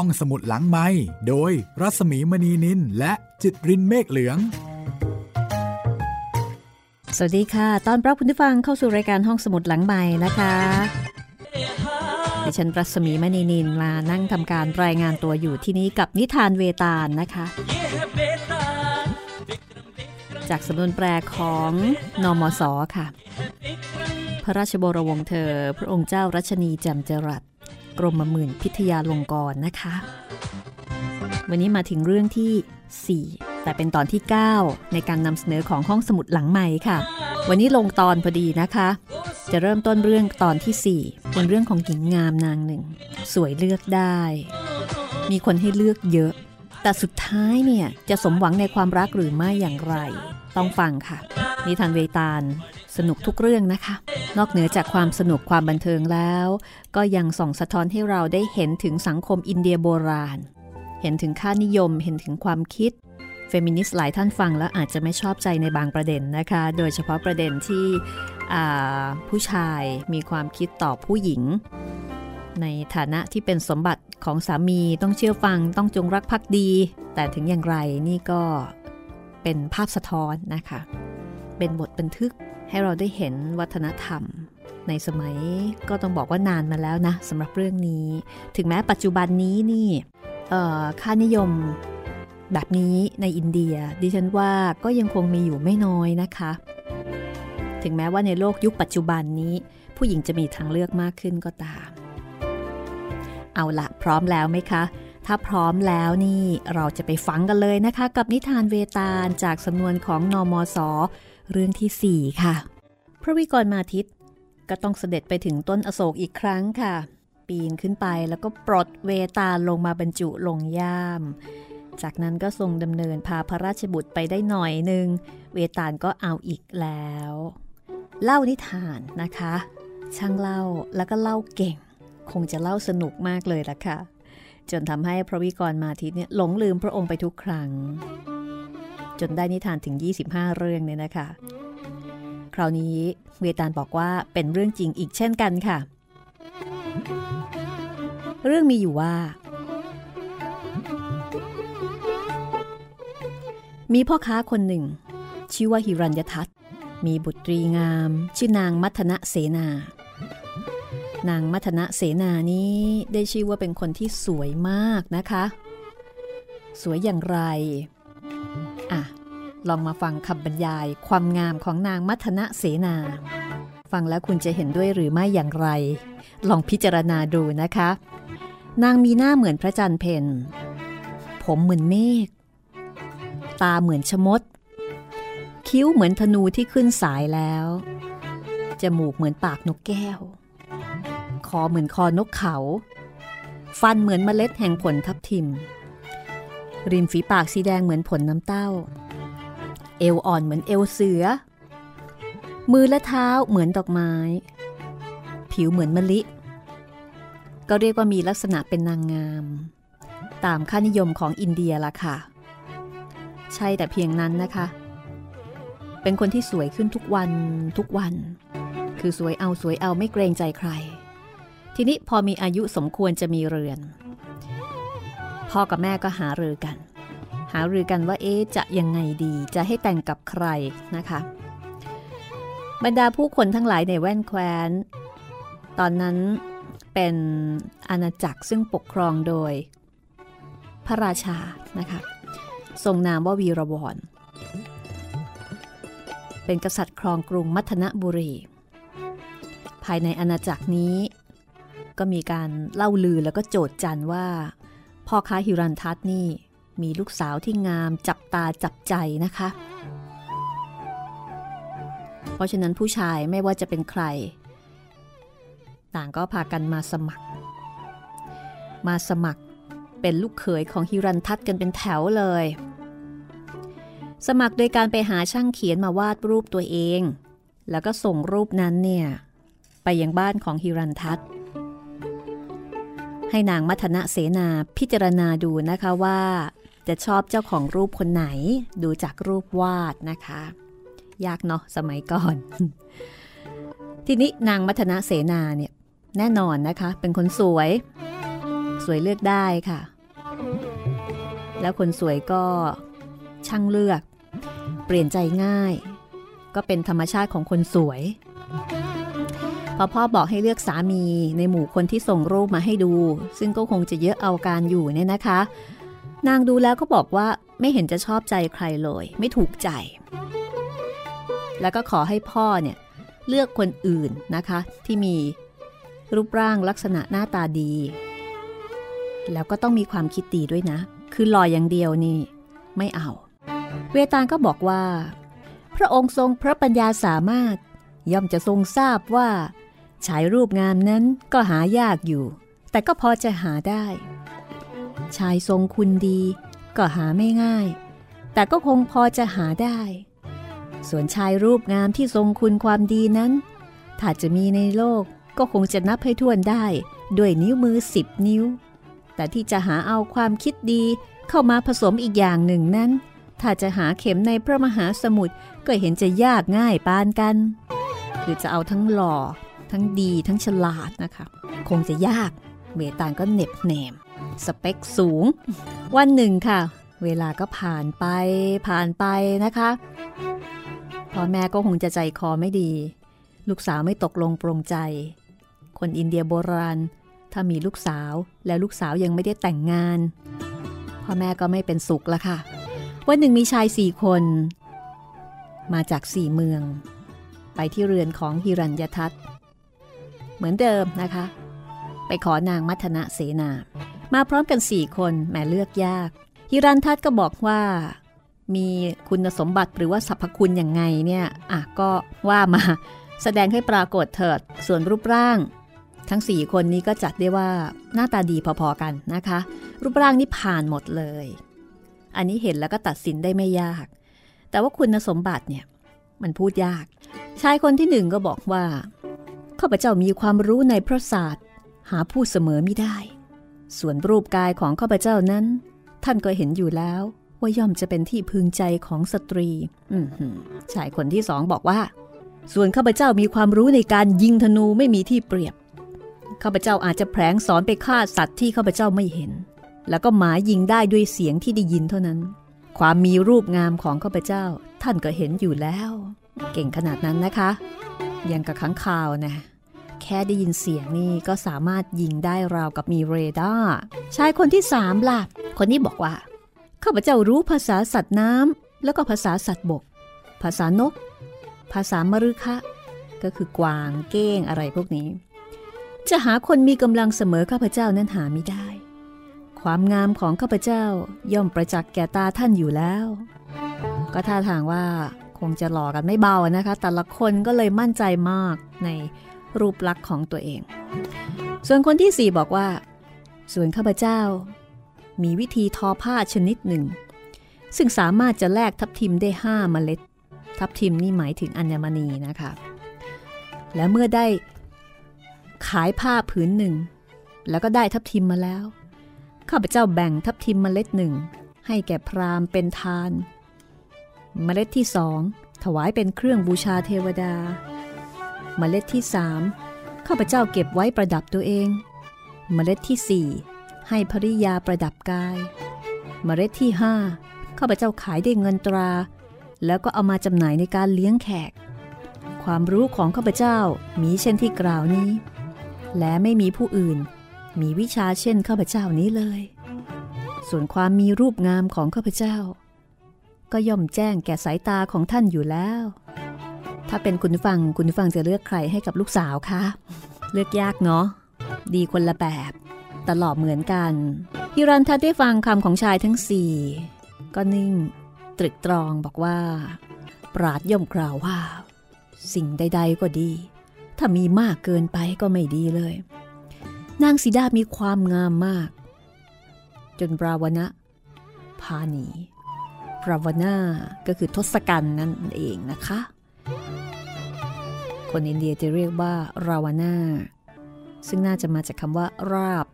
ห้องสมุดหลังไม้โดยรัสมีมณีนินและจิตรินเมฆเหลือง สวัสดีค่ะ ตอนรับคุณผู้ฟังเข้าสู่รายการห้องสมุดหลังไม้นะคะดิฉันรัศมีมณีนินมานั่งทำการรายงานตัวอยู่ที่นี้กับนิทานเวตาลนะคะ จากสำนวนแปลของนอมศค่ะ พระราชบรวงศ์เธอ พระองค์เจ้ารัชนีแจ่มจรัส กรมหมื่นพิทยาลงกรนะคะ วันนี้มาถึงเรื่องที่ 4 แต่เป็นตอนที่ 9 ในการนำเสนอของห้องสมุดหลังใหม่ค่ะ วันนี้ลงตอนพอดีนะคะ จะเริ่มต้นเรื่องตอนที่ 4 เป็นเรื่องของหญิงงามนางหนึ่ง สวยเลือกได้ มีคนให้เลือกเยอะ แต่สุดท้ายเนี่ยจะสมหวังในความรักหรือไม่อย่างไร ต้องฟังค่ะ นิทานเวตาล สนุกทุกเรื่องนะคะ นอกเหนือจากความสนุกความบันเทิงแล้ว ก็ยังส่องสะท้อนให้เราได้เห็นถึงสังคมอินเดียโบราณ เห็นถึงค่านิยม เห็นถึงความคิด เฟมินิสต์หลายท่านฟังแล้วอาจจะไม่ชอบใจในบางประเด็นนะคะ โดยเฉพาะประเด็นที่ผู้ชายมีความคิดต่อผู้หญิง ในฐานะที่เป็นสมบัติของสามีต้องเชื่อฟังต้องจงรักภักดี แต่ถึงอย่างไรนี่ก็เป็นภาพสะท้อนนะคะ เป็นบทบันทึก ให้เราได้เห็นวัฒนธรรม ในสมัยก็ต้องบอกว่านานมาแล้วนะสำหรับเรื่องนี้ ถึงแม้ปัจจุบันนี้นี่ค่านิยมแบบนี้ในอินเดีย ดิฉันว่าก็ยังคงมีอยู่ไม่น้อยนะคะ ถึงแม้ว่าในโลกยุคปัจจุบันนี้ ผู้หญิงจะมีทางเลือกมากขึ้นก็ตาม เอาละพร้อมแล้วไหมคะ ถ้าพร้อมแล้วนี่เราจะไปฟังกันเลยนะคะ กับนิทานเวตาลจากสำนวนของนอมศ เรื่องที่ 4 ค่ะ พระวิกรมาทิตย์ก็ต้องเสด็จไปถึงต้นอโศกอีกครั้งค่ะ ปีนขึ้นไปแล้วก็ปลดเวตาลลงมาบรรจุลงย่าม จากนั้นก็ทรงดำเนินพาพระราชบุตรไปได้หน่อยหนึ่ง เวตาลก็เอาอีกแล้ว เล่านิทานนะคะ ช่างเล่าแล้วก็เล่าเก่ง คงจะเล่าสนุกมากเลยล่ะค่ะ จนทำให้พระวิกรมาทิตย์เนี่ยหลงลืมพระองค์ไปทุกครั้ง จนได้นิทานถึง 25 เรื่องเนี่ยนะคะ คราวนี้เวตาลบอกว่าเป็นเรื่องจริงอีกเช่นกันค่ะ เรื่องมีอยู่ว่า มีพ่อค้าคนหนึ่ง ชื่อว่าฮิรัญยทัตมีบุตรีงาม ชื่อนางมัทนะเสนา นางมัทนะเสนานี้ได้ชื่อว่าเป็นคนที่สวยมากนะคะ สวยอย่างไร อะ ลองมาฟังคำบรรยายความงามของนางมัทนะเสนา ฟังแล้วคุณจะเห็นด้วยหรือไม่อย่างไร ลองพิจารณาดูนะคะ นางมีหน้าเหมือนพระจันทร์เพนผมเหมือนเมฆ ตาเหมือนชมด คิ้วเหมือนธนูที่ขึ้นสายแล้ว จมูกเหมือนปากนกแก้ว คอเหมือนคอนกเขา ฟันเหมือนเมล็ดแห่งผลทับทิม ริมฝีปากสีแดงเหมือนผลน้ำเต้า เอวอ่อนเหมือนเอวเสือ มือและเท้าเหมือนดอกไม้ ผิวเหมือนมะลิ ก็เรียกว่ามีลักษณะเป็นนางงาม ตามค่านิยมของอินเดียละค่ะ ใช่แต่เพียงนั้นนะคะ เป็นคนที่สวยขึ้นทุกวันทุกวัน คือสวยเอาสวยเอาไม่เกรงใจใครทีนี้พอมีอายุสมควรจะมีเรือน พ่อกับแม่ก็หารือกัน หารือกันว่าเอ๊จะยังไงดีจะให้แต่งกับใครนะคะ บรรดาผู้คนทั้งหลายในแว่นแคว้น ตอนนั้นเป็นอาณาจักรซึ่งปกครองโดย พระราชานะคะทรงนามว่าวีรวรเป็นกษัตริย์ครองกรุงมัทนบุรี ภายในอาณาจักรนี้ ก็มีการเล่าลือแล้วก็โจดจันว่า พ่อค้าฮิรันทัศนี่มีลูกสาวที่งามจับตาจับใจนะคะ เพราะฉะนั้นผู้ชายไม่ว่าจะเป็นใคร ต่างก็พากันมาสมัคร มาสมัครเป็นลูกเขยของฮิรันทัศกันเป็นแถวเลย สมัครโดยการไปหาช่างเขียนมาวาดรูปตัวเอง แล้วก็ส่งรูปนั้นเนี่ยไปยังบ้านของฮิรันทัศ ให้นางมัทนะเสนาพิจารณาดูนะคะว่า จะชอบเจ้าของรูปคนไหน ดูจากรูปวาดนะคะ ยากเนาะสมัยก่อน ทีนี้นางมัทนะเสนาเนี่ยแน่นอนนะคะ เป็นคนสวยสสวยเลือกได้ค่ะ แล้วคนสวยก็ช่างเลือก เปลี่ยนใจง่าย ก็เป็นธรรมชาติของคนสวย พอพ่อบอกให้เลือกสามีในหมู่คนที่ส่งรูปมาให้ดู ซึ่งก็คงจะเยอะเอาการอยู่เนี่ยนะคะ นางดูแล้วก็บอกว่าไม่เห็นจะชอบใจใครเลย ไม่ถูกใจ แล้วก็ขอให้พ่อเนี่ยเลือกคนอื่นนะคะ ที่มีรูปร่างลักษณะหน้าตาดี แล้วก็ต้องมีความคิดดีด้วยนะ คือหล่ออย่างเดียวนี่ไม่เอา เวตาลก็บอกว่า พระองค์ทรงพระปัญญาสามารถย่อมจะทรงทราบว่า ชายรูปงามนั้นก็หายากอยู่ แต่ก็พอจะหาได้ ชายทรงคุณดี ก็หาไม่ง่าย แต่ก็คงพอจะหาได้ ส่วนชายรูปงามที่ทรงคุณความดีนั้น ถ้าจะมีในโลกก็คงจะนับให้ท่วนได้ ด้วยนิ้วมือสิบนิ้ว แต่ที่จะหาเอาความคิดดีเข้ามาผสมอีกอย่างหนึ่งนั้น ถ้าจะหาเข็มในพระมหาสมุทรก็เห็นจะยากง่ายปานกัน คือจะเอาทั้งหล่อ ทั้งดีทั้งฉลาดนะคะ คงจะยาก เมตานก็เหน็บแนม สเปคสูง วันหนึ่งค่ะ เวลาก็ผ่านไปผ่านไปนะคะพ่อแม่ก็คงจะใจคอไม่ดี ลูกสาวไม่ตกลงปรงใจ คนอินเดียโบราณ ถ้ามีลูกสาวแล้วลูกสาวยังไม่ได้แต่งงาน พ่อแม่ก็ไม่เป็นสุขละค่ะ วันหนึ่งมีชายสี่คน มาจากสี่เมือง ไปที่เรือนของฮิรัญยทัต เหมือนเดิมนะคะ ไปขอนางมัทนะเสนา มาพร้อมกันสี่คนแม่เลือกยาก ฮิรันทัตก็บอกว่า มีคุณสมบัติหรือว่าสรรพคุณอย่างไงเนี่ยอะก็ว่ามาแสดงให้ปรากฏเถิดส่วนรูปร่าง ทั้งสี่คนนี้ก็จัดได้ว่าหน้าตาดีพอๆกันนะคะ รูปร่างนี่ผ่านหมดเลย อันนี้เห็นแล้วก็ตัดสินได้ไม่ยาก แต่ว่าคุณสมบัติเนี่ยมันพูดยาก ชายคนที่หนึ่งก็บอกว่า ข้าพเจ้ามีความรู้ในพระศาสตร์ หาผู้เสมอไม่ได้ ส่วนรูปกายของข้าพเจ้านั้น ท่านก็เห็นอยู่แล้วว่าย่อมจะเป็นที่พึงใจของสตรี อืชายคนที่สองบอกว่า ส่วนข้าพเจ้ามีความรู้ในการยิงธนูไม่มีที่เปรียบ ข้าพเจ้าอาจจะแผลงสอนไปฆ่าสัตว์ที่ข้าพเจ้าไม่เห็น แล้วก็หมายยิงได้ด้วยเสียงที่ได้ยินเท่านั้น ความมีรูปงามของข้าพเจ้าท่านก็เห็นอยู่แล้ว เก่งขนาดนั้นนะคะ ยังกับขังข่าวนะ แค่ได้ยินเสียงนี่ก็สามารถยิงได้ราวกับมีเรดาร์ชายคนที่สามล่ะ คนนี้บอกว่าข้าพเจ้ารู้ภาษาสัตว์น้ำแล้วก็ภาษาสัตว์บก ภาษานก ภาษามรุคะ ก็คือกวางเก้งอะไรพวกนี้ จะหาคนมีกำลังเสมอข้าพเจ้านั้นหาไม่ได้ ความงามของข้าพเจ้าย่อมประจักษ์แก่ตาท่านอยู่แล้ว ก็ท่าทางว่า คงจะหลอกกันไม่เบานะคะ แต่ละคนก็เลยมั่นใจมากในรูปลักษณ์ของตัวเอง ส่วนคนที่สี่บอกว่า ส่วนข้าพเจ้า มีวิธีทอผ้าชนิดหนึ่ง ซึ่งสามารถจะแลกทับทิมได้ห้าเมล็ด ทับทิมนี่หมายถึงอัญมณีนะคะ และเมื่อได้ขายผ้าผืนหนึ่ง แล้วก็ได้ทับทิมมาแล้ว ข้าพเจ้าแบ่งทับทิมเมล็ดหนึ่งให้แก่พราหมณ์เป็นทาน เมล็ดที่สองถวายเป็นเครื่องบูชาเทวดา เมล็ดที่สามข้าพเจ้าเก็บไว้ประดับตัวเอง เมล็ดที่สี่ให้ภริยาประดับกาย เมล็ดที่ห้าข้าพเจ้าขายได้เงินตรา แล้วก็เอามาจำหน่ายในการเลี้ยงแขก ความรู้ของข้าพเจ้ามีเช่นที่กล่าวนี้ และไม่มีผู้อื่น มีวิชาเช่นข้าพเจ้านี้เลย ส่วนความมีรูปงามของข้าพเจ้า ก็ย่อมแจ้งแก่สายตาของท่านอยู่แล้ว ถ้าเป็นคุณฟังคุณฟังจะเลือกใครให้กับลูกสาวคะเลือกยากเนาะดีคนละแบบ ตลอดเหมือนกันฮิรันทัดได้ฟังคำของชายทั้งสี่ก็นิ่ง ตรึกตรองบอกว่า ปราดย่อมกล่าวว่า สิ่งใด ๆ ก็ดี ถ้ามีมากเกินไปก็ไม่ดีเลย นางสีดามีความงามมาก จนบราวนะพาหนี ราวนาก็คือทศกัณฐ์นั่นเองนะคะ คนอินเดียจะเรียกว่าราวนาซึ่งน่าจะมาจากคำว่าราบ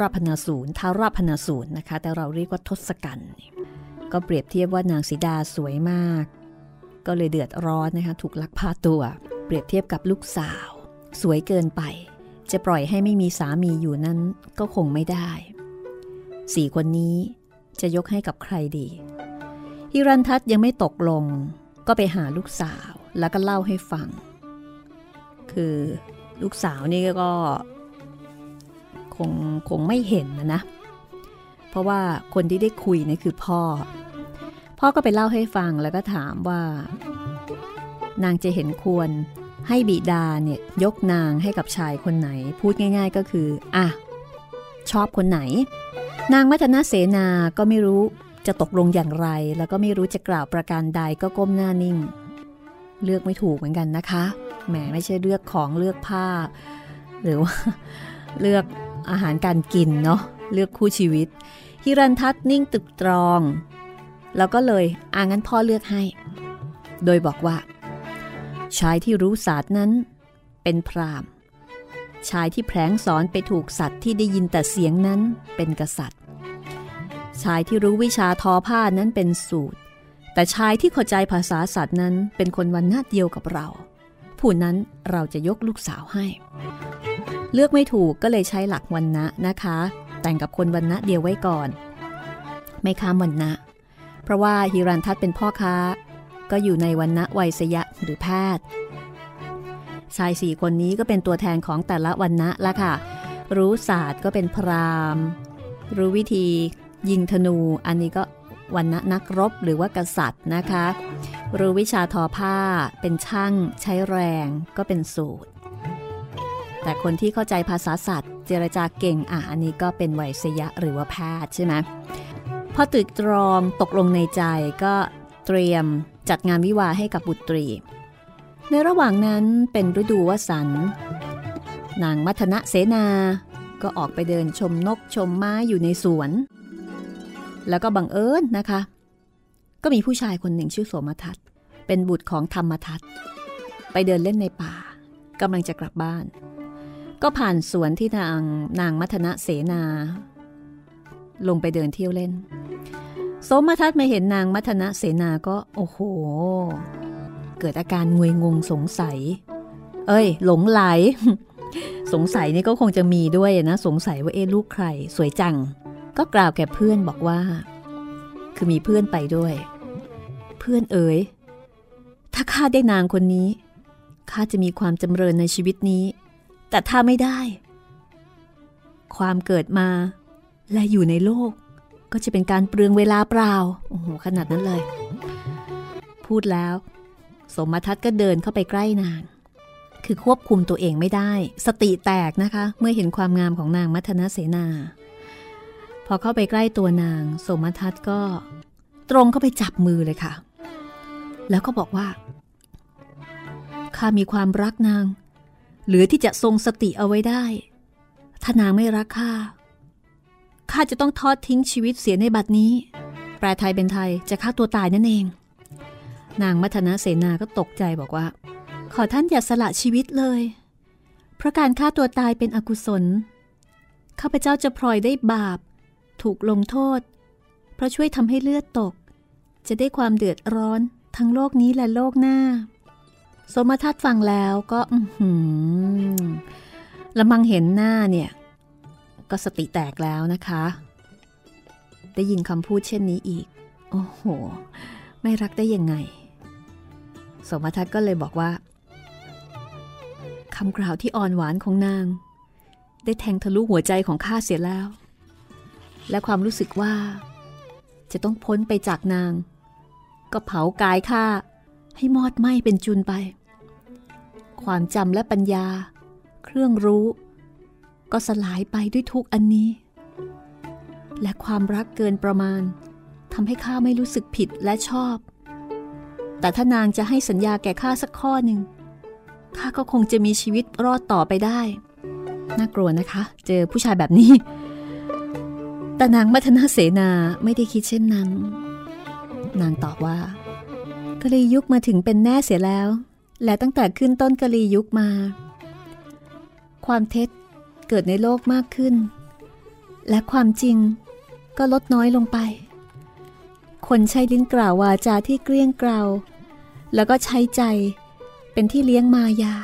ราพนาศูนย์ท้าราพนาศูนย์นะคะ แต่เราเรียกว่าทศกัณฐ์ก็เปรียบเทียบว่านางสีดาสวยมาก ก็เลยเดือดร้อนนะคะ ถูกลักพาตัว เปรียบเทียบกับลูกสาว สวยเกินไป จะปล่อยให้ไม่มีสามีอยู่นั้นก็คงไม่ได้สี่คนนี้จะยกให้กับใครดี ฮิรันทัศยังไม่ตกลง ก็ไปหาลูกสาวแล้วก็เล่าให้ฟัง คือลูกสาวนี่ก็ คงคงไม่เห็นนะนะ เพราะว่าคนที่ได้คุยนี่คือพ่อ พ่อก็ไปเล่าให้ฟังแล้วก็ถามว่า นางจะเห็นควรให้บิดาเนี่ยยกนางให้กับชายคนไหน พูดง่าย ๆ ก็คือ อะ ชอบคนไหน นางมัทนาเสนาก็ไม่รู้ จะตกลงอย่างไร แล้วก็ไม่รู้จะกล่าวประการใดก็ก้มหน้านิ่ง เลือกไม่ถูกเหมือนกันนะคะ แหมไม่ใช่เลือกของเลือกผ้า หรือว่าเลือกอาหารการกินเนาะเลือกคู่ชีวิต ฮิรันทัศนิ่งตึกตรอง แล้วก็เลยอางั้นพ่อเลือกให้ โดยบอกว่า ชายที่รู้ศาสตร์นั้น เป็นพรามชายที่แผลงสอนไปถูกสัตว์ที่ได้ยินแต่เสียงนั้นเป็นกษัตริย์ ชายที่รู้วิชาทอผ้านั้นเป็นสูตร แต่ชายที่เข้าใจภาษาสัตว์นั้นเป็นคนวันนาเดียวกับเรา ผู้นั้นเราจะยกลูกสาวให้ เลือกไม่ถูกก็เลยใช้หลักวันนะนะคะ แต่งกับคนวันนะเดียวไว้ก่อน ไม่ข้ามวันนะ เพราะว่าฮิรันทัตเป็นพ่อค้า ก็อยู่ในวันนะวัยสยะหรือแพทย์ ชายสี่คนนี้ก็เป็นตัวแทนของแต่ละวันนะละค่ะ รู้ศาสตร์ก็เป็นพรามรู้วิธี ยิงธนู อันนี้ก็วันนะนักรบหรือว่ากษัตริย์นะคะ รู้วิชาทอผ้าเป็นช่างใช้แรงก็เป็นสูตร แต่คนที่เข้าใจภาษาสัตว์ เจรจาเก่งอะอันนี้ก็เป็นไวยสยะหรือว่าแพทย์ใช่ไหมพอตึกตรองตกลงในใจก็เตรียมจัดงานวิวาให้กับบุตรี ในระหว่างนั้นเป็นฤดูวสันนางมัทนะเสนา ก็ออกไปเดินชมนกชมไม้อยู่ในสวน แล้วก็บังเอิญนะคะ ก็มีผู้ชายคนหนึ่งชื่อโสมทัตเป็นบุตรของธรรมทัตไปเดินเล่นในป่ากำลังจะกลับบ้าน ก็ผ่านสวนที่นางนางมัทนะเสนา ลงไปเดินเที่ยวเล่น โสมทัตมาเห็นนางมัทนะเสนาก็โอ้โห เกิดอาการงวยงงสงสัย เอ้ย หลงไหล สงสัยนี่ก็คงจะมีด้วยนะ สงสัยว่าเอ๊ลูกใคร สวยจัง ก็กล่าวแก่เพื่อนบอกว่า คือมีเพื่อนไปด้วย เพื่อนเอ๋ย ถ้าข้าได้นางคนนี้ ข้าจะมีความจำเริญในชีวิตนี้ แต่ถ้าไม่ได้ ความเกิดมาและอยู่ในโลก ก็จะเป็นการเปลืองเวลาเปล่า โอ้โห ขนาดนั้นเลย พูดแล้ว สมทัศน์ก็เดินเข้าไปใกล้นาง คือควบคุมตัวเองไม่ได้ สติแตกนะคะ เมื่อเห็นความงามของนางมัทนาเสนา พอเข้าไปใกล้ตัวนาง สมทัศก็ตรงเข้าไปจับมือเลยค่ะ แล้วก็บอกว่า ข้ามีความรักนาง เหลือที่จะทรงสติเอาไว้ได้ ถ้านางไม่รักข้า ข้าจะต้องทอดทิ้งชีวิตเสียในบัดนี้ แปลไทยเป็นไทยจะฆ่าตัวตายนั่นเอง นางมัทนาเสนาก็ตกใจบอกว่า ขอท่านอย่าสละชีวิตเลย เพราะการฆ่าตัวตายเป็นอกุศล ข้าพเจ้าจะพลอยได้บาป ถูกลงโทษ เพราะช่วยทำให้เลือดตก จะได้ความเดือดร้อนทั้งโลกนี้และโลกหน้า สมทัตฟังแล้วก็อืละมังเห็นหน้าเนี่ย ก็สติแตกแล้วนะคะ ได้ยินคำพูดเช่นนี้อีก โอ้โห ไม่รักได้ยังไง สมทัศก็เลยบอกว่าคำกล่าวที่อ่อนหวานของนาง ได้แทงทะลุหัวใจของข้าเสียแล้ว และความรู้สึกว่า จะต้องพ้นไปจากนาง ก็เผากายข้าให้มอดไหม้เป็นจุนไป ความจำและปัญญา เครื่องรู้ ก็สลายไปด้วยทุกอันนี้ และความรักเกินประมาณทำให้ข้าไม่รู้สึกผิดและชอบ แต่ถ้านางจะให้สัญญาแก่ข้าสักข้อหนึ่งข้าก็คงจะมีชีวิตรอดต่อไปได้ น่ากลัวนะคะ เจอผู้ชายแบบนี้ แต่นางมัทนาเสนาไม่ได้คิดเช่นนั้น นางตอบว่ากะลียุคมาถึงเป็นแน่เสียแล้ว และตั้งแต่ขึ้นต้นกะลียุคมา ความเท็จเกิดในโลกมากขึ้น และความจริงก็ลดน้อยลงไป คนใช้ลิ้นกล่าววาจาที่เกลี้ยงเกลาแล้วก็ใช้ใจเป็นที่เลี้ยงมายา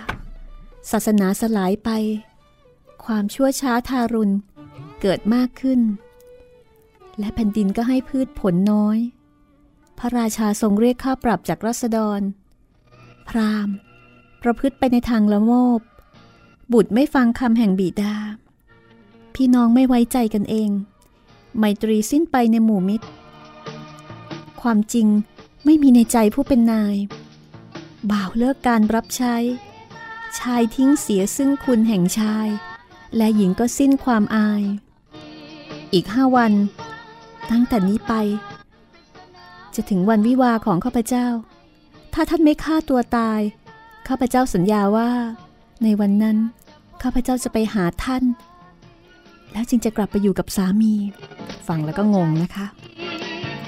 ศาสนาสลายไป ความชั่วช้าทารุณเกิดมากขึ้น และแผ่นดินก็ให้พืชผลน้อย พระราชาทรงเรียกค่าปรับจากรัษฎร พรามประพฤติไปในทางละโมบ บุตรไม่ฟังคำแห่งบิดา พี่น้องไม่ไว้ใจกันเอง ไมตรีสิ้นไปในหมู่มิตร ความจริงไม่มีในใจผู้เป็นนาย บ่าวเลิกการรับใช้ ชายทิ้งเสียซึ่งคุณแห่งชาย และหญิงก็สิ้นความอาย อีกห้าวัน ตั้งแต่นี้ไป จะถึงวันวิวาของข้าพเจ้า ถ้าท่านไม่ฆ่าตัวตาย ข้าพเจ้าสัญญาว่า ในวันนั้น ข้าพเจ้าจะไปหาท่าน แล้วจึงจะกลับไปอยู่กับสามี ฟังแล้วก็งงนะคะ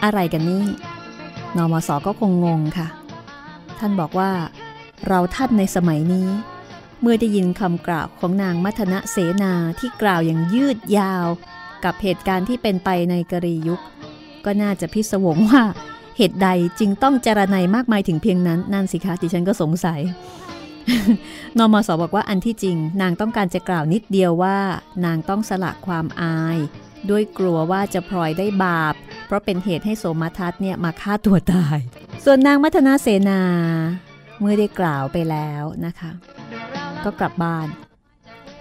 อะไรกันนี่นอมศก็คงงงค่ะ ท่านบอกว่า เราท่านในสมัยนี้ เมื่อได้ยินคำกล่าวของนางมัทนะเสนาที่กล่าวอย่างยืดยาว กับเหตุการณ์ที่เป็นไปในกรียุค ก็น่าจะพิศวงว่าเหตุใดจึงต้องจารณัยมากมายถึงเพียงนั้น นั่นสิคะดิฉันก็สงสัย นมสบอกว่าอันที่จริง นางต้องการจะกล่าวนิดเดียวว่า นางต้องสละความอาย ด้วยกลัวว่าจะพลอยได้บาป เพราะเป็นเหตุให้โสมทัศเนี่ยมาฆ่าตัวตาย ส่วนนางมัทนาเสนา เมื่อได้กล่าวไปแล้วนะคะ ก็กลับบ้าน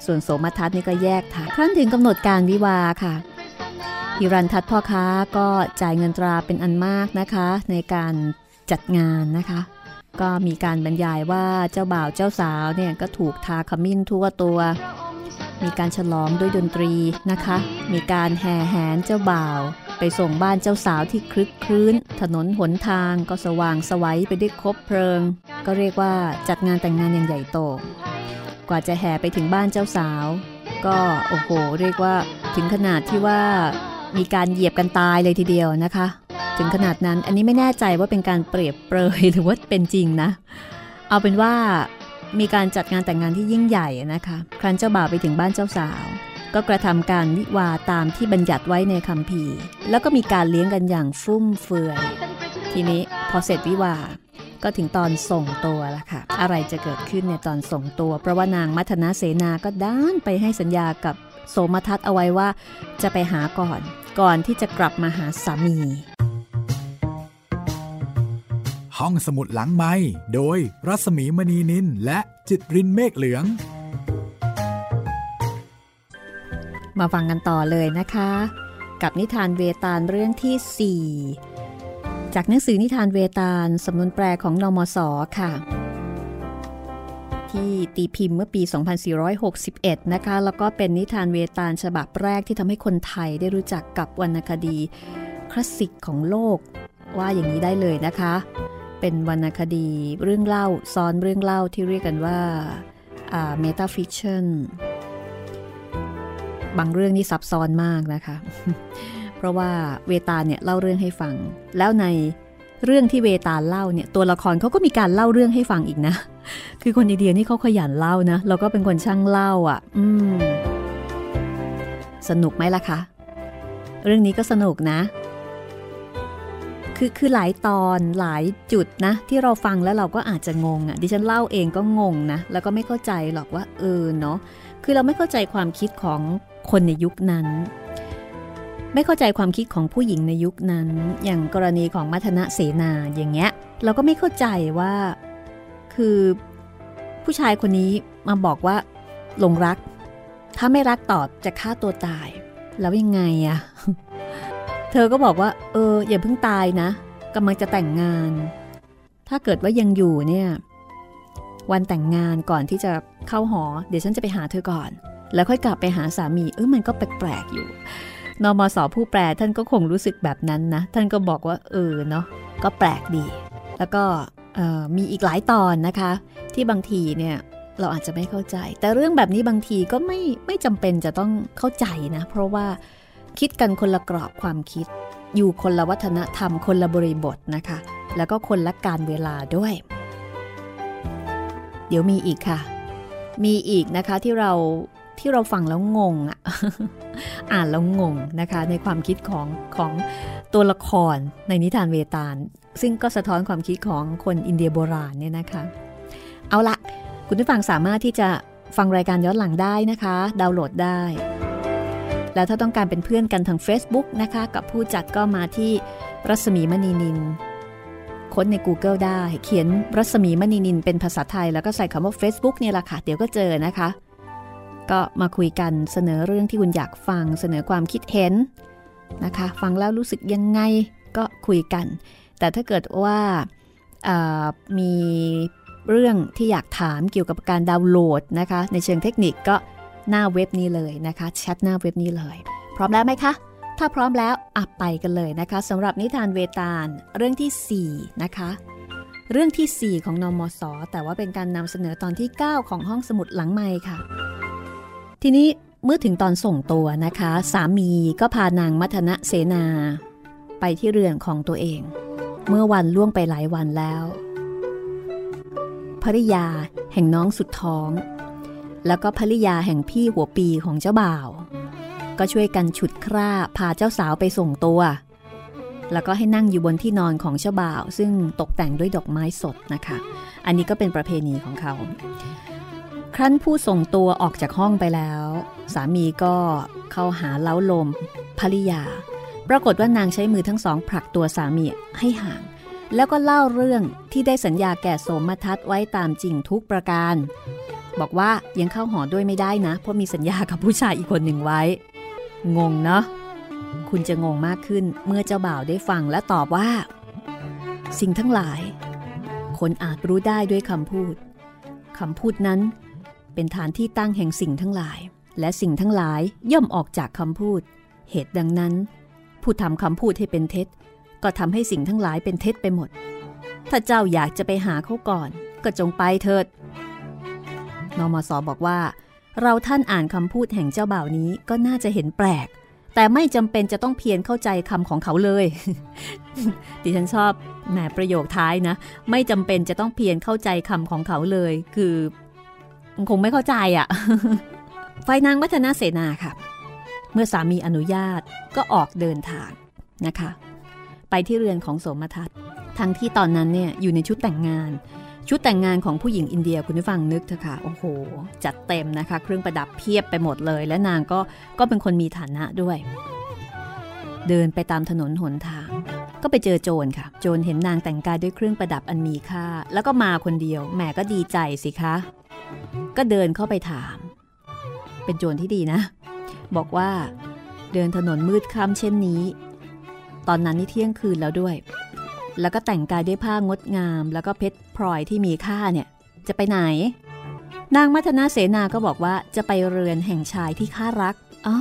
ส่วนโสมทัศนี่ก็แยกทางครั้นถึงกำหนดการวิวาค่ะฮิรันทัศพ่อค้าก็จ่ายเงินตราเป็นอันมากนะคะ ในการจัดงานนะคะ ก็มีการบรรยายว่าเจ้าบ่าวเจ้าสาวเนี่ยก็ถูกทาขมิ้นทั่วตัว มีการฉลองด้วยดนตรีนะคะ มีการแห่แหนเจ้าบ่าว ไปส่งบ้านเจ้าสาวที่คลึกคลื้น ถนนหนทางก็สว่างสวัยไปด้วยคบเพลิง ก็เรียกว่าจัดงานแต่งงานอย่างใหญ่โต กว่าจะแห่ไปถึงบ้านเจ้าสาว ก็โอ้โห เรียกว่าถึงขนาดที่ว่ามีการเหยียบกันตายเลยทีเดียวนะคะ ถึงขนาดนั้นอันนี้ไม่แน่ใจว่าเป็นการเปรียบเปรยหรือว่าเป็นจริงนะ เอาเป็นว่ามีการจัดงานแต่งงานที่ยิ่งใหญ่นะคะ ครั้นเจ้าบ่าวไปถึงบ้านเจ้าสาว ก็กระทำการวิวาตามที่บัญญัติไว้ในคำพีแล้วก็มีการเลี้ยงกันอย่างฟุ่มเฟือย ทีนี้พอเสร็จวิวา ก็ถึงตอนส่งตัวละค่ะ อะไรจะเกิดขึ้นในตอนส่งตัว เพราะว่านางมัทนาเสนาก็ด้านไปให้สัญญากับโสมทัศเอาไว้ว่า จะไปหาก่อน ก่อนที่จะกลับมาหาสามี ห้องสมุดหลังไม้โดยรัสมีมณีนินและจิตรินเมฆเหลือง มาฟังกันต่อเลยนะคะ กับนิทานเวตาลเรื่องที่ 4 จากหนังสือนิทานเวตาลสำนวนแปลของนมสค่ะ ที่ตีพิมพ์เมื่อปี 2461 นะคะ แล้วก็เป็นนิทานเวตาลฉบับแรกที่ทำให้คนไทยได้รู้จักกับวรรณคดีคลาสสิกของโลก ว่าอย่างนี้ได้เลยนะคะ เป็นวรรณคดีเรื่องเล่าซ้อนเรื่องเล่าที่เรียกกันว่า metafiction บางเรื่องนี่ซับซ้อนมากนะคะ เพราะว่าเวตาลเนี่ยเล่าเรื่องให้ฟัง แล้วในเรื่องที่เวตาลเล่าเนี่ยตัวละครเขาก็มีการเล่าเรื่องให้ฟังอีกนะ คือคนอินเดียนี่เขาขยันเล่านะ แล้วก็เป็นคนช่างเล่าอะ อืม สนุกไหมล่ะคะ เรื่องนี้ก็สนุกนะ คือคือหลายตอนหลายจุดนะ ที่เราฟังแล้วเราก็อาจจะงงอะ่ะ ดิฉันเล่าเองก็งงนะ แล้วก็ไม่เข้าใจหรอกว่าเออเนาะ คือเราไม่เข้าใจความคิดของคนในยุคนั้น ไม่เข้าใจความคิดของผู้หญิงในยุคนั้น อย่างกรณีของมัทนะเสนาอย่างเงี้ย เราก็ไม่เข้าใจว่า คือผู้ชายคนนี้มาบอกว่าหลงรัก ถ้าไม่รักตอบจะฆ่าตัวตาย แล้วยังไงอะเธอก็บอกว่า เออ อย่าเพิ่งตายนะกำลังจะแต่งงาน ถ้าเกิดว่ายังอยู่เนี่ย วันแต่งงานก่อนที่จะเข้าหอ เดี๋ยวฉันจะไปหาเธอก่อน แล้วค่อยกลับไปหาสามี เออมันก็แปลกๆอยู่ นมสผู้แปลท่านก็คงรู้สึกแบบนั้นนะ ท่านก็บอกว่าเออเนาะก็แปลกดี แล้วก็มีอีกหลายตอนนะคะ ที่บางทีเนี่ยเราอาจจะไม่เข้าใจ แต่เรื่องแบบนี้บางทีก็ไม่ไม่จำเป็นจะต้องเข้าใจนะ เพราะว่าคิดกันคนละกรอบความคิด อยู่คนละวัฒนธรรมคนละบริบทนะคะ แล้วก็คนละการเวลาด้วย เดี๋ยวมีอีกค่ะ มีอีกนะคะที่เรา ที่เราฟังแล้วงงอะอ่านแล้วงงนะคะ ในความคิดของของตัวละครในนิทานเวตาล ซึ่งก็สะท้อนความคิดของคนอินเดียโบราณเนี่ยนะคะ เอาละคุณผู้ฟังสามารถที่จะฟังรายการย้อนหลังได้นะคะ ดาวน์โหลดได้ แล้วถ้าต้องการเป็นเพื่อนกันทาง Facebook นะคะ กับผู้จัดก็มาที่รัศมีมณีนินค้นใน Google ได้ เขียนรัศมีมณีนินเป็นภาษาไทย แล้วก็ใส่คำว่า Facebook เนี่ยแหละค่ะ เดี๋ยวก็เจอนะคะ ก็มาคุยกันเสนอเรื่องที่คุณอยากฟังเสนอความคิดเห็นนะคะ ฟังแล้วรู้สึกยังไงก็คุยกัน แต่ถ้าเกิดว่ามีเรื่องที่อยากถามเกี่ยวกับการดาวน์โหลดนะคะ ในเชิงเทคนิคก็หน้าเว็บนี้เลยนะคะแชทหน้าเว็บนี้เลย พร้อมแล้วไหมคะ ถ้าพร้อมแล้วอับไปกันเลยนะคะสำหรับนิทานเวตาลเรื่องที่ 4 นะคะ เรื่องที่ 4 ของนอมศแต่ว่าเป็นการนำเสนอตอนที่ 9 ของห้องสมุดหลังไม้ค่ะ ทีนี้เมื่อถึงตอนส่งตัวนะคะ สามีก็พานางมัทนะเสนา ไปที่เรือนของตัวเอง เมื่อวันล่วงไปหลายวันแล้วภริยาแห่งน้องสุดท้อง แล้วก็ภริยาแห่งพี่หัวปีของเจ้าบ่าว ก็ช่วยกันฉุดคร่าพาเจ้าสาวไปส่งตัว แล้วก็ให้นั่งอยู่บนที่นอนของเจ้าบ่าว ซึ่งตกแต่งด้วยดอกไม้สดนะคะ อันนี้ก็เป็นประเพณีของเขา ครั้นผู้ส่งตัวออกจากห้องไปแล้ว สามีก็เข้าหาเล้าลมภริยา ปรากฏว่านางใช้มือทั้งสองผลักตัวสามีให้ห่าง แล้วก็เล่าเรื่องที่ได้สัญญาแก่โสมทัศไว้ตามจริงทุกประการ บอกว่ายังเข้าหอด้วยไม่ได้นะ เพราะมีสัญญากับผู้ชายอีกคนหนึ่งไว้ งงเนาะคุณจะงงมากขึ้นเมื่อเจ้าบ่าวได้ฟังและตอบว่า สิ่งทั้งหลาย คนอาจรู้ได้ด้วยคำพูดคำพูดนั้น เป็นฐานที่ตั้งแห่งสิ่งทั้งหลาย และสิ่งทั้งหลายย่อมออกจากคำพูด เหตุดังนั้น ผู้ทำคำพูดให้เป็นเท็จ ก็ทำให้สิ่งทั้งหลายเป็นเท็จไปหมด ถ้าเจ้าอยากจะไปหาเขาก่อน ก็จงไปเถิดนมสบอกว่า เราท่านอ่านคำพูดแห่งเจ้าบ่าวนี้ก็น่าจะเห็นแปลก แต่ไม่จำเป็นจะต้องเพียรเข้าใจคำของเขาเลย ดิฉันชอบแหมประโยคท้ายนะ ไม่จำเป็นจะต้องเพียรเข้าใจคำของเขาเลย คือ คงไม่เข้าใจอะ่ะไฟนางวัฒนาเสนาค่ะ เมื่อสามีอนุญาตก็ออกเดินทางนะคะ ไปที่เรือนของสมทัศน์ทั้งที่ตอนนั้นเนี่ยอยู่ในชุดแต่งงาน ชุดแต่งงานของผู้หญิงอินเดียคุณผู้ฟังนึกเถอะค่ะโอ้โห จัดเต็มนะคะ เครื่องประดับเพียบไปหมดเลย และนางก็ก็เป็นคนมีฐานะด้วย เดินไปตามถนนหนทาง ก็ไปเจอโจรค่ะ โจรเห็นนางแต่งกายด้วยเครื่องประดับอันมีค่า แล้วก็มาคนเดียวแหมก็ดีใจสิคะ ก็เดินเข้าไปถาม เป็นโจรที่ดีนะ บอกว่าเดินถนนมืดค่ำเช่นนี้ ตอนนั้นนี่เที่ยงคืนแล้วด้วย แล้วก็แต่งกายด้วยผ้างดงาม แล้วก็เพชรพลอยที่มีค่าเนี่ย จะไปไหน นางมัทนาเสนาก็บอกว่าจะไปเรือนแห่งชายที่ข้ารักอ๋อ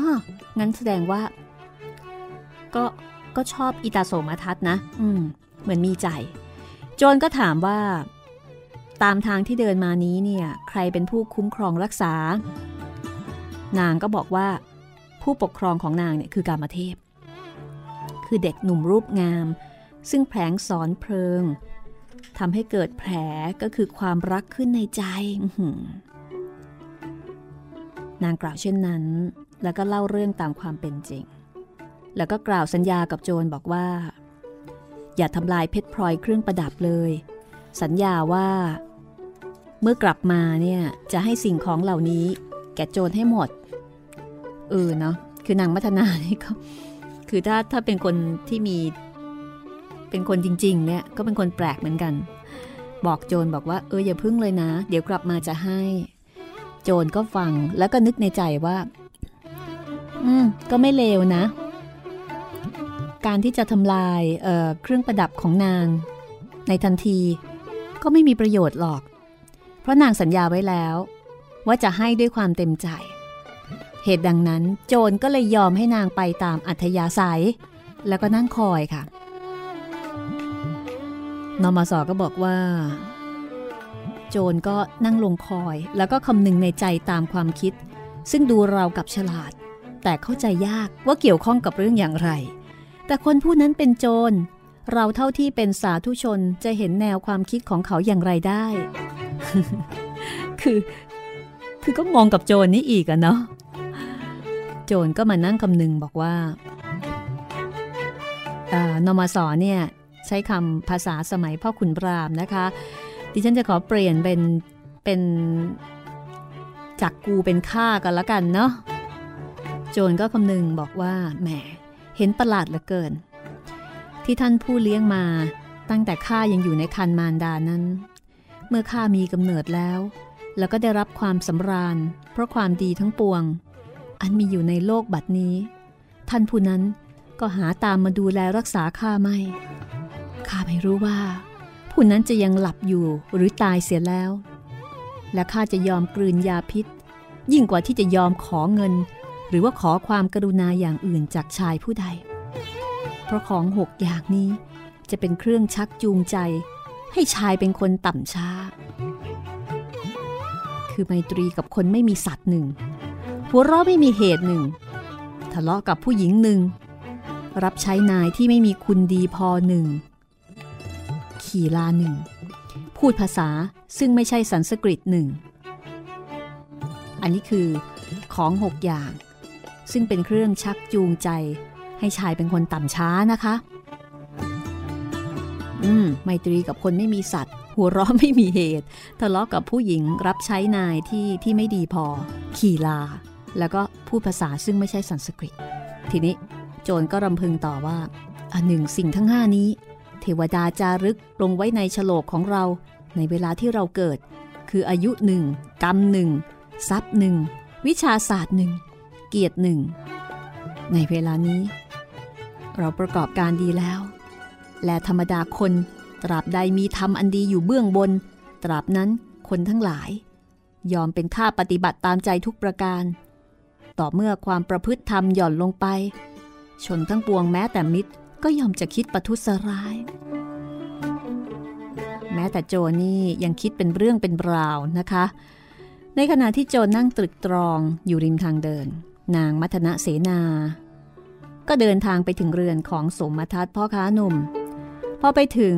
งั้นแสดงว่า ก็ก็ชอบอิตาโสมทัศนะ อืม เหมือนมีใจ โจนก็ถามว่า ตามทางที่เดินมานี้เนี่ยใครเป็นผู้คุ้มครองรักษา นางก็บอกว่า ผู้ปกครองของนางเนี่ยคือกามเทพ คือเด็กหนุ่มรูปงาม ซึ่งแผลงสอนเพลิงทำให้เกิดแผลก็คือความรักขึ้นในใจ นางกล่าวเช่นนั้น แล้วก็เล่าเรื่องตามความเป็นจริง แล้วก็กล่าวสัญญากับโจรบอกว่า อย่าทำลายเพชรพลอยเครื่องประดับเลย สัญญาว่า เมื่อกลับมาเนี่ยจะให้สิ่งของเหล่านี้ แก่โจรให้หมด เออเนาะคือนางมัทนานี่ก็ คือถ้าถ้าเป็นคนที่มี เป็นคนจริง ๆ เนี่ยก็เป็นคนแปลกเหมือนกัน บอกโจรบอกว่าเอออย่าพึ่งเลยนะ เดี๋ยวกลับมาจะให้ โจรก็ฟังแล้วก็นึกในใจว่า อืมก็ไม่เลวนะ การที่จะทำลายเเครื่องประดับของนาง ในทันที ก็ไม่มีประโยชน์หรอก ราะนางสัญญาไว้แล้ว ว่าจะให้ด้วยความเต็มใจ เหตุดังนั้นโจรก็เลยยอมให้นางไปตามอัธยาศัย แล้วก็นั่งคอยค่ะ นมสก็บอกว่า โจรก็นั่งลงคอย แล้วก็คำนึงในใจตามความคิด ซึ่งดูเรากับฉลาด แต่เข้าใจยากว่าเกี่ยวข้องกับเรื่องอย่างไร แต่คนผู้นั้นเป็นโจร เราเท่าที่เป็นสาธุชนจะเห็นแนวความคิดของเขาอย่างไรได้ คือ คือก็มองกับโจรนี้อีกอะเนาะ โจรก็มานั่งคำนึงบอกว่านมสเนี่ยใช้คำภาษาสมัยพ่อขุนรามนะคะ ดิฉันจะขอเปลี่ยนเป็นเป็นจากกูเป็นข้ากันละกันเนาะ โจรก็คำนึงบอกว่าแหมเห็นประหลาดเหลือเกิน ที่ท่านผู้เลี้ยงมาตั้งแต่ข้ายังอยู่ในคันมารดานั้น เมื่อข้ามีกำเนิดแล้ว แล้วก็ได้รับความสำราญ เพราะความดีทั้งปวง อันมีอยู่ในโลกบัดนี้ ท่านผู้นั้นก็หาตามมาดูแลรักษาข้าไม่ ข้าไม่รู้ว่า ผู้นั้นจะยังหลับอยู่หรือตายเสียแล้ว และข้าจะยอมกลืนยาพิษ ยิ่งกว่าที่จะยอมขอเงิน หรือว่าขอความกรุณาอย่างอื่นจากชายผู้ใด เพราะของหกอย่างนี้ จะเป็นเครื่องชักจูงใจ ให้ชายเป็นคนต่ำช้า คือไมตรีกับคนไม่มีสัตว์หนึ่ง หัวเราะไม่มีเหตุหนึ่ง ทะเลาะกับผู้หญิงหนึ่ง รับใช้นายที่ไม่มีคุณดีพอหนึ่ง ขี่ลาหนึ่ง พูดภาษาซึ่งไม่ใช่สันสกฤตหนึ่ง อันนี้คือของหกอย่าง ซึ่งเป็นเครื่องชักจูงใจ ให้ชายเป็นคนต่ำช้านะคะ อืม ไมตรีกับคนไม่มีสัตว์ หัวเราะไม่มีเหตุ ทะเลาะกับผู้หญิงรับใช้นายที่ที่ไม่ดีพอ ขี่ลา แล้วก็พูดภาษาซึ่งไม่ใช่สันสกฤต ทีนี้โจรก็รำพึงต่อว่าอันหนึ่งสิ่งทั้งห้านี้ เทวดาจารึกลงไว้ในฉลกของเรา ในเวลาที่เราเกิด คืออายุหนึ่งกรรมหนึ่งทรัพย์หนึ่งวิชาศาสตร์หนึ่งเกียรติหนึ่งในเวลานี้ เราประกอบการดีแล้ว และธรรมดาคนตราบใดมีธรรมอันดีอยู่เบื้องบน ตราบนั้นคนทั้งหลาย ยอมเป็นข้าปฏิบัติตามใจทุกประการ ต่อเมื่อความประพฤติธรรมหย่อนลงไป ชนทั้งปวงแม้แต่มิตรก็ยอมจะคิดประทุษร้าย แม้แต่โจนี่ยังคิดเป็นเรื่องเป็นราวนะคะ ในขณะที่โจนั่งตรึกตรองอยู่ริมทางเดิน นางมัทนะเสนา ก็เดินทางไปถึงเรือนของสมทัตพ่อค้าหนุ่ม พอไปถึง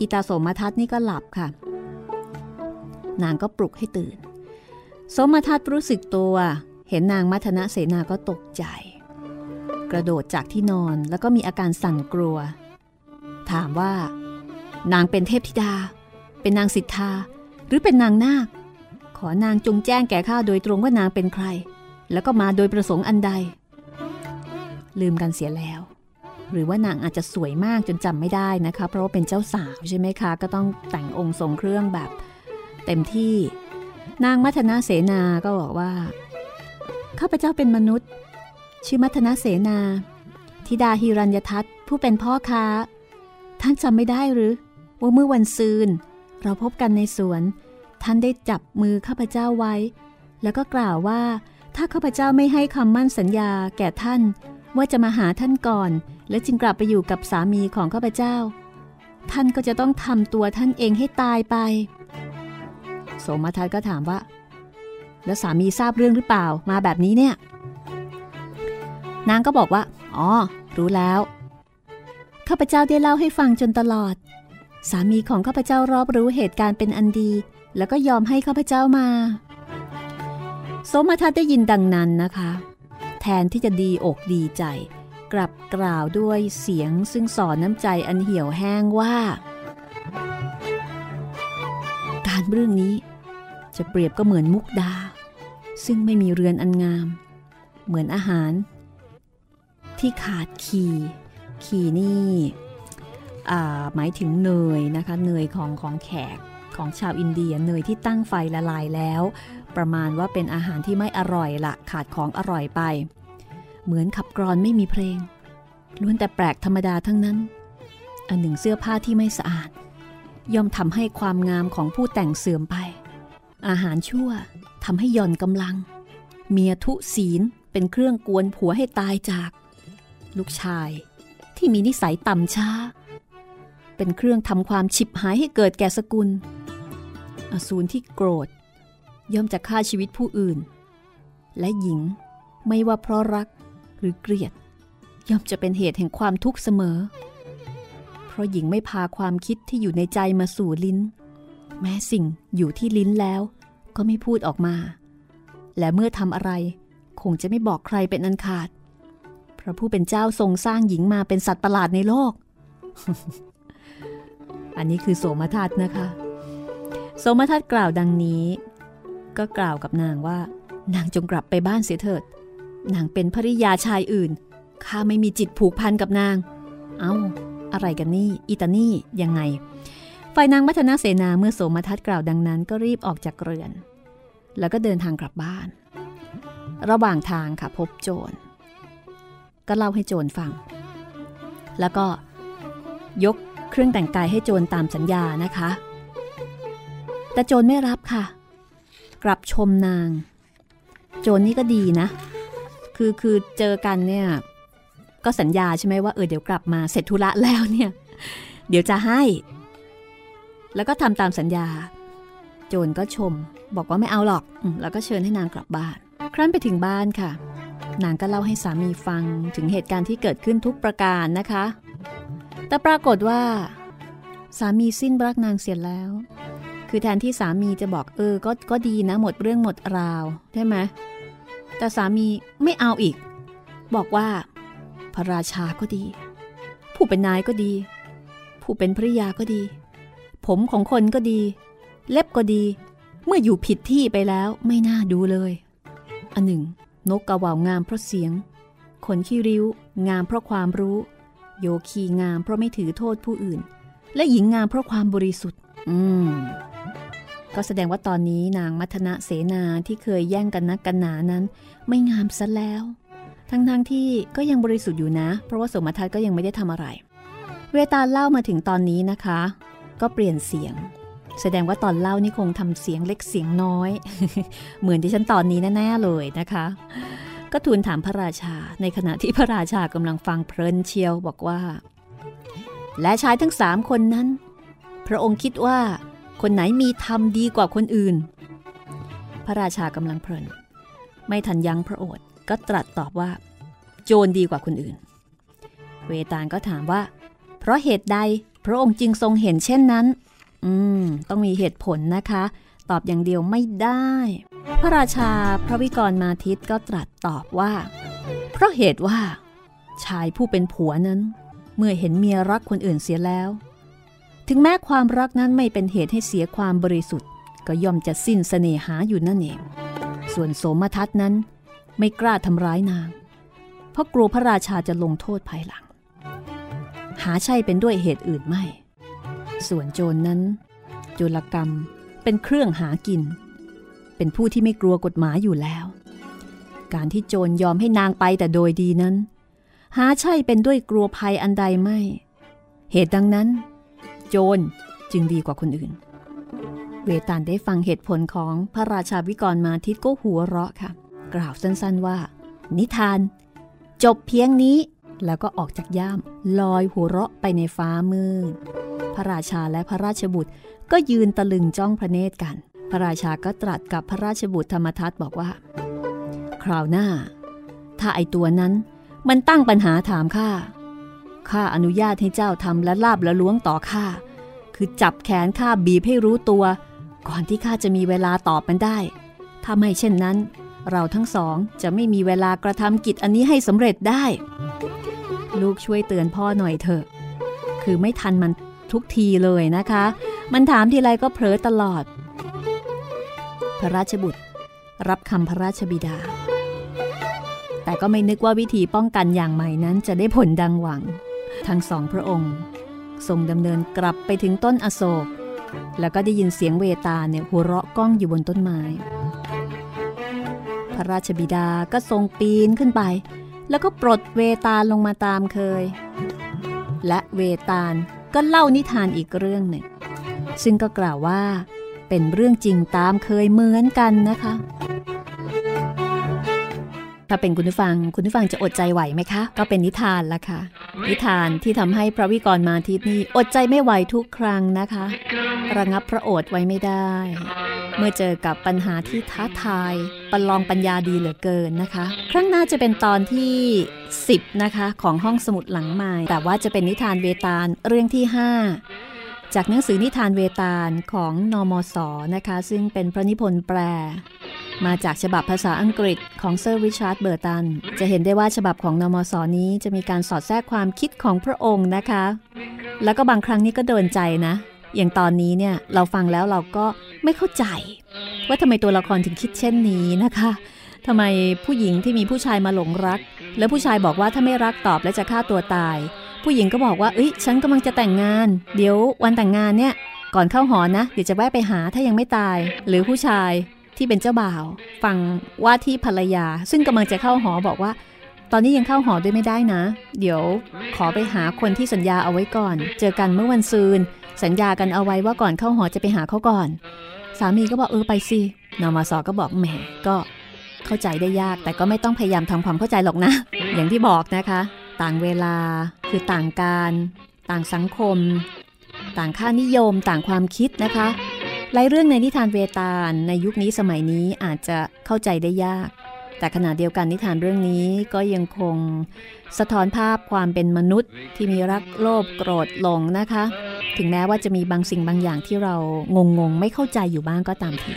อิตาสมทัตนี่ก็หลับค่ะ นางก็ปลุกให้ตื่น สมทัตรู้สึกตัว เห็นนางมัทนะเสนาก็ตกใจ กระโดดจากที่นอนแล้วก็มีอาการสั่นกลัว ถามว่า นางเป็นเทพธิดา เป็นนางสิทธา หรือเป็นนางนาค ขอนางจงแจ้งแก่ข้าโดยตรงว่านางเป็นใคร แล้วก็มาโดยประสงค์อันใด ลืมกันเสียแล้ว หรือว่านางอาจจะสวยมากจนจำไม่ได้นะคะ เพราะว่าเป็นเจ้าสาวใช่ไหมคะ ก็ต้องแต่งองค์ทรงเครื่องแบบ เต็มที่ นางมัทนาเสนาก็บอกว่าข้าพเจ้าเป็นมนุษย์ ชื่อมัทนาเสนาธิดาฮิรัญยทัตผู้เป็นพ่อค้า ท่านจำไม่ได้หรือ ว่าเมื่อวันซืน เราพบกันในสวน ท่านได้จับมือข้าพเจ้าไว้ แล้วก็กล่าวว่าถ้าข้าพเจ้าไม่ให้คำมั่นสัญญาแก่ท่าน ว่าจะมาหาท่านก่อน และจึงกลับไปอยู่กับสามีของข้าพเจ้า ท่านก็จะต้องทำตัวท่านเองให้ตายไป โสมทัตก็ถามว่า แล้วสามีทราบเรื่องหรือเปล่ามาแบบนี้เนี่ย นางก็บอกว่า อ๋อ รู้แล้ว ข้าพเจ้าได้เล่าให้ฟังจนตลอด สามีของข้าพเจ้ารอบรู้เหตุการณ์เป็นอันดี แล้วก็ยอมให้ข้าพเจ้ามา โสมทัตได้ยินดังนั้นนะคะ แทนที่จะดีอกดีใจ กลับกล่าวด้วยเสียงซึ่งสอนน้ำใจอันเหี่ยวแห้งว่า การเรื่องนี้ จะเปรียบก็เหมือนมุกดา ซึ่งไม่มีเรือนอันงาม เหมือนอาหาร ที่ขาดขีขีนี่หมายถึงเนยนะคะเนยของของแขกของชาวอินเดียเนยที่ตั้งไฟละลายแล้ว ประมาณว่าเป็นอาหารที่ไม่อร่อยละขาดของอร่อยไป เหมือนขับกรอนไม่มีเพลง ล้วนแต่แปลกธรรมดาทั้งนั้น อันหนึ่งเสื้อผ้าที่ไม่สะอาด ย่อมทำให้ความงามของผู้แต่งเสื่อมไป อาหารชั่วทำให้ย่อนกำลัง เมียทุศีลเป็นเครื่องกวนผัวให้ตายจาก ลูกชายที่มีนิสัยต่ำช้า เป็นเครื่องทำความฉิบหายให้เกิดแก่สกุล อสูรที่โกรธ ย่อมจะฆ่าชีวิตผู้อื่น และหญิงไม่ว่าเพราะรักหรือเกลียด ย่อมจะเป็นเหตุแห่งความทุกข์เสมอ เพราะหญิงไม่พาความคิดที่อยู่ในใจมาสู่ลิ้น แม้สิ่งอยู่ที่ลิ้นแล้ว ก็ไม่พูดออกมา และเมื่อทำอะไรคงจะไม่บอกใครเป็นอันขาด พระผู้เป็นเจ้าทรงสร้างหญิงมาเป็นสัตว์ประหลาดในโลก อันนี้คือโสมทัตนะคะ โสมทัตกล่าวดังนี้ ก็กล่าวกับนางว่า นางจงกลับไปบ้านเสียเถิด นางเป็นภริยาชายอื่น ข้าไม่มีจิตผูกพันกับนาง เอา้า อะไรกันนี่อีตานี่ยังไง ฝ่ายนางมัทนาเสนาเมื่อโสมทัศกล่าวดังนั้น ก็รีบออกจากเรือน แล้วก็เดินทางกลับบ้าน ระหว่างทางค่ะพบโจร ก็เล่าให้โจรฟัง แล้วก็ยกเครื่องแต่งกายให้โจรตามสัญญานะคะ แต่โจรไม่รับค่ะ กลับชมนาง โจรนี่ก็ดีนะ คือคือเจอกันเนี่ยก็สัญญาใช่ไหมว่าเออเดี๋ยวกลับมาเสร็จธุระแล้วเนี่ย เดี๋ยวจะให้ แล้วก็ทำตามสัญญา โจรก็ชม บอกว่าไม่เอาหรอก แล้วก็เชิญให้นางกลับบ้าน ครั้นไปถึงบ้านค่ะ นางก็เล่าให้สามีฟังถึงเหตุการณ์ที่เกิดขึ้นทุกประการนะคะ แต่ปรากฏว่า สามีสิ้นรักนางเสียแล้ว คือแทนที่สามีจะบอกเออก็ก็ดีนะหมดเรื่องหมดราวใช่ไหมแต่สามีไม่เอาอีก บอกว่า พระราชาก็ดี ผู้เป็นนายก็ดี ผู้เป็นภริยาก็ดี ผมของคนก็ดี เล็บก็ดี เมื่ออยู่ผิดที่ไปแล้วไม่น่าดูเลย อันหนึ่ง นกกระว่าวงามเพราะเสียงคนขี้ริ้ว งามเพราะความรู้ โยคีงามเพราะไม่ถือโทษผู้อื่น และหญิงงามเพราะความบริสุทธิ์ อืม ก็แสดงว่าตอนนี้นางมัทนะเสนาที่เคยแย่งกันนักกันหนานั้น ไม่งามซะแล้ว ทั้งๆทที่ก็ยังบริสุทธิ์อยู่นะ เพราะว่าสมทัศน์ก็ยังไม่ได้ทำอะไร เวตาเล่ามาถึงตอนนี้นะคะ ก็เปลี่ยนเสียง แสดงว่าตอนเล่านี่คงทำเสียงเล็กเสียงน้อย เหมือนที่ฉันตอนนี้แน่ๆเลยนะคะ ก็ทูลถามพระราชา ในขณะที่พระราชากำลังฟังเพลินเชียวบอกว่า และชายทั้งสามคนนั้น พระองค์คิดว่า คนไหนมีธรรมดีกว่าคนอื่น พระราชากำลังเพลิน ไม่ทันยั้งพระโอษฐ์ก็ตรัสตอบว่า โจรดีกว่าคนอื่น เวตาลก็ถามว่า เพราะเหตุใดพระองค์จึงทรงเห็นเช่นนั้น อืม ต้องมีเหตุผลนะคะ ตอบอย่างเดียวไม่ได้ พระราชาพระวิกรมาทิตก็ตรัสตอบว่า เพราะเหตุว่า ชายผู้เป็นผัวนั้น เมื่อเห็นเมียรักคนอื่นเสียแล้ว ถึงแม้ความรักนั้นไม่เป็นเหตุให้เสียความบริสุทธิ์ ก็ย่อมจะสิ้นเสน่หาอยู่นั่นเอง ส่วนโสมทัศนั้นไม่กล้าทำร้ายนาง เพราะกลัวพระราชาจะลงโทษภายหลัง หาใช่เป็นด้วยเหตุอื่นไม่ ส่วนโจรนนั้น โจรกรรมเป็นเครื่องหากิน เป็นผู้ที่ไม่กลัวกฎหมายอยู่แล้ว การที่โจรยอมให้นางไปแต่โดยดีนั้น หาใช่เป็นด้วยกลัวภัยอันใดไม่ เหตุดังนั้น โจรจึงดีกว่าคนอื่น เวตาลได้ฟังเหตุผลของพระราชาวิกรมาทิตก็หัวเราะค่ะ กล่าวสั้นๆว่า นิทาน จบเพียงนี้ แล้วก็ออกจากย่ามลอยหัวเราะไปในฟ้ามืดพระราชาและพระราชบุตรก็ยืนตะลึงจ้องพระเนตรกัน พระราชาก็ตรัสกับพระราชบุตรธรรมทัตบอกว่า คราวหน้า ถ้าไอตัวนั้นมันตั้งปัญหาถามข้า ข้าอนุญาตให้เจ้าทำและลาบและล้วงต่อข้า คือจับแขนข้าบีบให้รู้ตัว ก่อนที่ข้าจะมีเวลาตอบมันได้ ถ้าไม่เช่นนั้น เราทั้งสองจะไม่มีเวลากระทำกิจอันนี้ให้สำเร็จได้ ลูกช่วยเตือนพ่อหน่อยเถอะ คือไม่ทันมันทุกทีเลยนะคะ มันถามทีไรก็เผลอตลอด พระราชบุตร รับคำพระราชบิดา แต่ก็ไม่นึกว่าวิธีป้องกันอย่างใหม่นั้นจะได้ผลดังหวัง ทั้งสองพระองค์ทรงดำเนินกลับไปถึงต้นอโศก แล้วก็ได้ยินเสียงเวตาเนี่ยหัวเราะก้องอยู่บนต้นไม้ พระราชบิดาก็ทรงปีนขึ้นไป แล้วก็ปลดเวตาลลงมาตามเคย และเวตาลก็เล่านิทานอีกเรื่องหนึ่ง ซึ่งก็กล่าวว่า เป็นเรื่องจริงตามเคยเหมือนกันนะคะ ถ้าเป็นคุณผู้ฟังคุณผู้ฟังจะอดใจไหวไหมคะ ก็เป็นนิทานละค่ะ นิทานที่ทำให้พระวิกรมาทิตนี้อดใจไม่ไหวทุกครั้งนะคะ ระงับพระโอษฐ์ไว้ไม่ได้ เมื่อเจอกับปัญหาที่ท้าทายประลองปัญญาดีเหลือเกินนะคะ ครั้งหน้าจะเป็นตอนที่ 10 นะคะ ของห้องสมุดหลังใหม่ แต่ว่าจะเป็นนิทานเวตาลเรื่องที่ 5 จากหนังสือนิทานเวตาลของนอมศนะคะ ซึ่งเป็นพระนิพนธ์แปล มาจากฉบับภาษาอังกฤษของเซอร์ริชาร์ดเบอร์ตัน จะเห็นได้ว่าฉบับของนอมศนี้จะมีการสอดแทรกความคิดของพระองค์นะคะ แล้วก็บางครั้งนี้ก็โดนใจนะ อย่างตอนนี้เนี่ยเราฟังแล้วเราก็ไม่เข้าใจ ว่าทำไมตัวละครถึงคิดเช่นนี้นะคะทำไมผู้หญิงที่มีผู้ชายมาหลงรัก แล้วผู้ชายบอกว่าถ้าไม่รักตอบแล้วจะฆ่าตัวตาย ผู้หญิงก็บอกว่าเอ้ยฉันกำลังจะแต่งงาน เดี๋ยววันแต่งงานเนี่ย ก่อนเข้าหอนะ เดี๋ยวจะแวะไปหาถ้ายังไม่ตาย หรือผู้ชายที่เป็นเจ้าบ่าวฟังว่าที่ภรรยา ซึ่งกำลังจะเข้าหอบอกว่า ตอนนี้ยังเข้าหอด้วยไม่ได้นะ เดี๋ยวขอไปหาคนที่สัญญาเอาไว้ก่อน เจอกันเมื่อวันซืน สัญญากันเอาไว้ว่าก่อนเข้าหอจะไปหาเขาก่อน สามีก็บอกเออไปสินอมาสอก็บอกแหมก็เข้าใจได้ยากแต่ก็ไม่ต้องพยายามทำความเข้าใจหรอกนะ อย่างที่บอกนะคะ ต่างเวลา คือต่างการ ต่างสังคม ต่างค่านิยม ต่างความคิดนะคะหลายเรื่องในนิทานเวตาลในยุคนี้สมัยนี้อาจจะเข้าใจได้ยาก แต่ขณะเดียวกันนิทานเรื่องนี้ก็ยังคงสะท้อนภาพความเป็นมนุษย์ที่มีรักโลภโกรธหลงนะคะ ถึงแม้ว่าจะมีบางสิ่งบางอย่างที่เรางงงไม่เข้าใจอยู่บ้างก็ตามที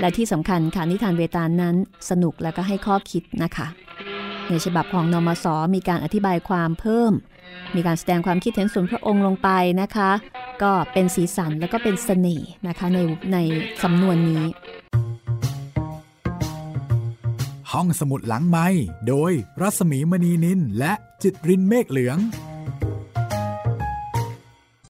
และที่สำคัญค่ะนิทานเวตาลนั้นสนุกและก็ให้ข้อคิดนะคะ ในฉบับของนอมสมีการอธิบายความเพิ่ม มีการแสดงความคิดเห็นส่วนพระองค์ลงไปนะคะ ก็เป็นสีสันแล้วก็เป็นสเสน่ห์นะคะในในสำนวนนี้ ห้องสมุดหลังไม้โดยรัศมีมณีนินและจิตรินเมฆเหลือง